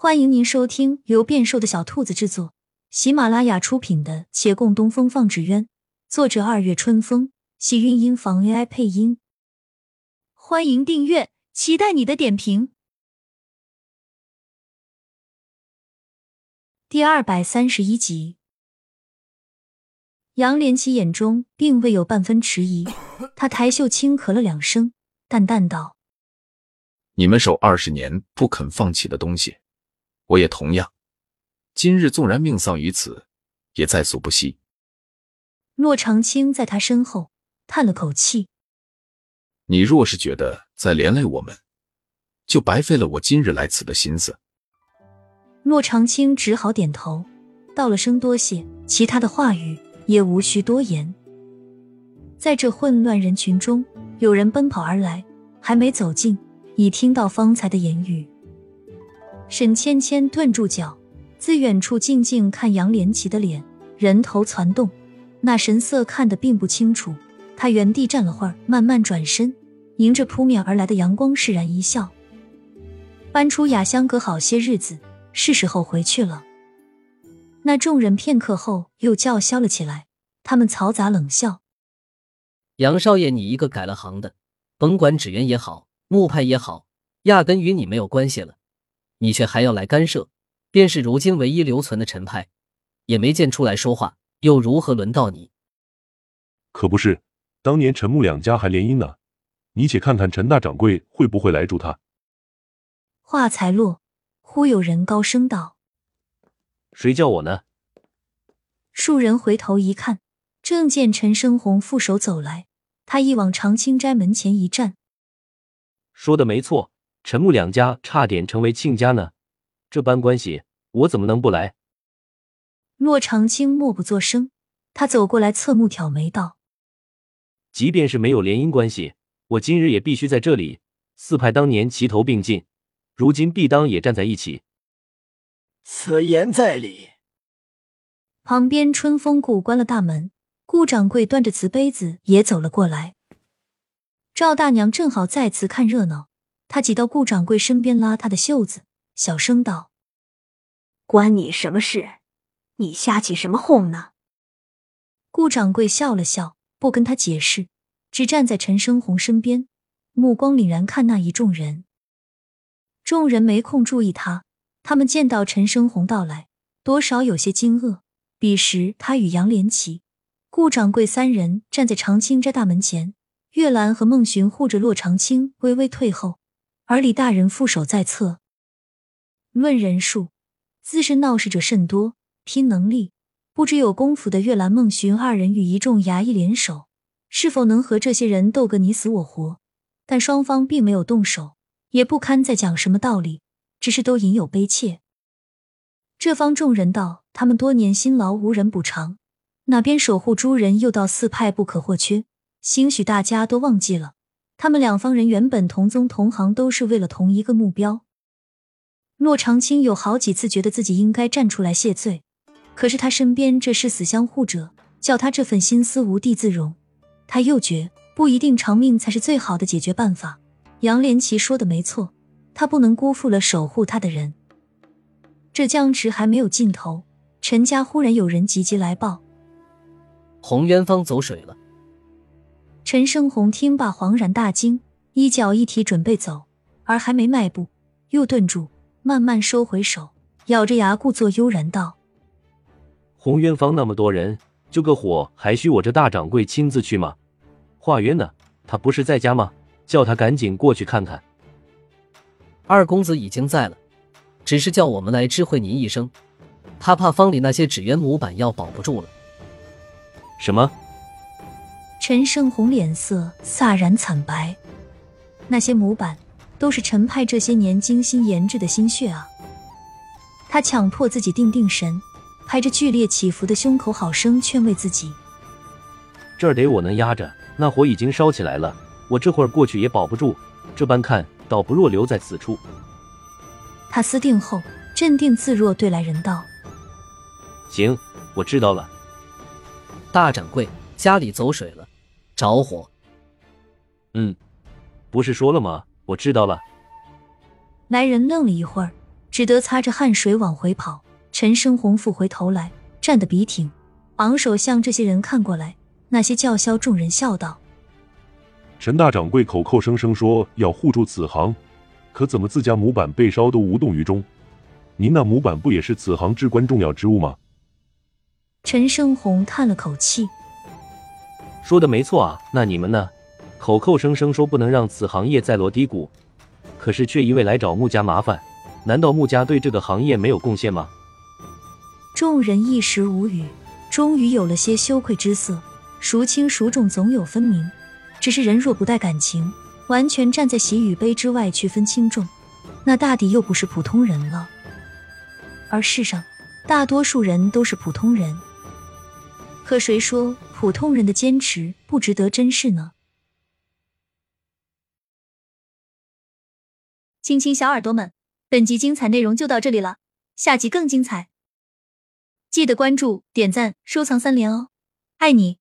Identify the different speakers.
Speaker 1: 欢迎您收听由变瘦的小兔子制作、喜马拉雅出品的《且共东风放纸鸢》，作者二月春风，喜韵音房 AI 配音。欢迎订阅，期待你的点评。第二百三十一集，杨连奇眼中并未有半分迟疑，他抬袖轻咳了两声，淡淡道：“
Speaker 2: 你们守二十年不肯放弃的东西。”我也同样，今日纵然命丧于此，也在所不惜。
Speaker 1: 骆长青在他身后叹了口气：“
Speaker 2: 你若是觉得再连累我们，就白费了我今日来此的心思。”
Speaker 1: 骆长青只好点头，道了声多谢，其他的话语也无需多言。在这混乱人群中，有人奔跑而来，还没走近，已听到方才的言语。沈芊芊顿住脚，自远处静静看杨连奇的脸，人头攒动，那神色看得并不清楚。他原地站了会儿，慢慢转身，迎着扑面而来的阳光，释然一笑。搬出雅香阁好些日子，是时候回去了。那众人片刻后又叫嚣了起来，他们嘈杂冷笑：“
Speaker 3: 杨少爷，你一个改了行的，甭管纸鸢也好，木派也好，压根与你没有关系了。”你却还要来干涉，便是如今唯一留存的陈派，也没见出来说话，又如何轮到你？
Speaker 4: 可不是，当年陈木两家还联姻呢，你且看看陈大掌柜会不会来助他。
Speaker 1: 话才落，忽有人高声道：“
Speaker 5: 谁叫我呢？”
Speaker 1: 数人回头一看，正见陈生红负手走来，他一往长青斋门前一站，
Speaker 5: 说的没错。陈木两家差点成为亲家呢，这般关系，我怎么能不来？
Speaker 1: 骆长青默不作声，他走过来，侧目挑眉道：“
Speaker 5: 即便是没有联姻关系，我今日也必须在这里。四派当年齐头并进，如今必当也站在一起。”
Speaker 6: 此言在理。
Speaker 1: 旁边春风谷关了大门，顾掌柜端着瓷杯子也走了过来。赵大娘正好在此看热闹。他挤到顾掌柜身边，拉他的袖子，小声道：“
Speaker 7: 关你什么事？你瞎起什么哄呢？”
Speaker 1: 顾掌柜笑了笑，不跟他解释，只站在陈生红身边，目光凛然看那一众人。众人没空注意他，他们见到陈生红到来，多少有些惊愕。彼时，他与杨连奇、顾掌柜三人站在长青斋大门前，月兰和孟寻护着骆长青，微微退后。而李大人负手在侧。论人数，自是闹事者甚多；拼能力，不知有功夫的月兰、孟寻二人与一众衙役联手，是否能和这些人斗个你死我活？但双方并没有动手，也不堪再讲什么道理，只是都隐有悲切。这方众人道：他们多年辛劳无人补偿；哪边守护诸人又道四派不可或缺。兴许大家都忘记了。他们两方人原本同宗同行，都是为了同一个目标。骆长青有好几次觉得自己应该站出来谢罪，可是他身边这誓死相护者，叫他这份心思无地自容。他又觉不一定偿命才是最好的解决办法。杨连奇说的没错，他不能辜负了守护他的人。这僵持还没有尽头，陈家忽然有人急急来报：
Speaker 3: 洪元芳走水了。
Speaker 1: 陈生红听罢，恍然大惊，衣角一提，准备走，而还没迈步，又顿住，慢慢收回手，咬着牙，故作悠然道：“
Speaker 5: 红渊坊那么多人，救个火还需我这大掌柜亲自去吗？化约呢？他不是在家吗？叫他赶紧过去看看。”
Speaker 3: 二公子已经在了，只是叫我们来知会您一声，他怕方里那些纸鸢模板要保不住了。
Speaker 5: 什么？
Speaker 1: 陈胜红脸色飒然惨白，那些模板都是陈派这些年精心研制的心血啊！他强迫自己定定神，拍着剧烈起伏的胸口，好生劝慰自己：“
Speaker 5: 这儿得我能压着，那火已经烧起来了，我这会儿过去也保不住。这般看，倒不若留在此处。”
Speaker 1: 他思定后，镇定自若，对来人道：“
Speaker 5: 行，我知道了。”
Speaker 3: 大掌柜家里走水了。着火，
Speaker 5: 嗯，不是说了吗？我知道了。
Speaker 1: 来人愣了一会儿，只得擦着汗水往回跑。陈生红复回头来，站得笔挺，昂首向这些人看过来。那些叫嚣众人笑道：“
Speaker 4: 陈大掌柜口口声声说要护住此行，可怎么自家模板被烧都无动于衷？您那模板不也是此行至关重要之物吗？”
Speaker 1: 陈生红叹了口气，
Speaker 5: 说的没错啊。那你们呢？口口声声说不能让此行业再落低谷，可是却一味来找穆家麻烦，难道穆家对这个行业没有贡献吗？
Speaker 1: 众人一时无语，终于有了些羞愧之色。孰轻孰重，总有分明。只是人若不带感情，完全站在喜与悲之外去分轻重，那大抵又不是普通人了。而世上大多数人都是普通人，可谁说普通人的坚持不值得珍视呢？
Speaker 8: 亲亲小耳朵们，本集精彩内容就到这里了，下集更精彩。记得关注、点赞、收藏三连哦，爱你！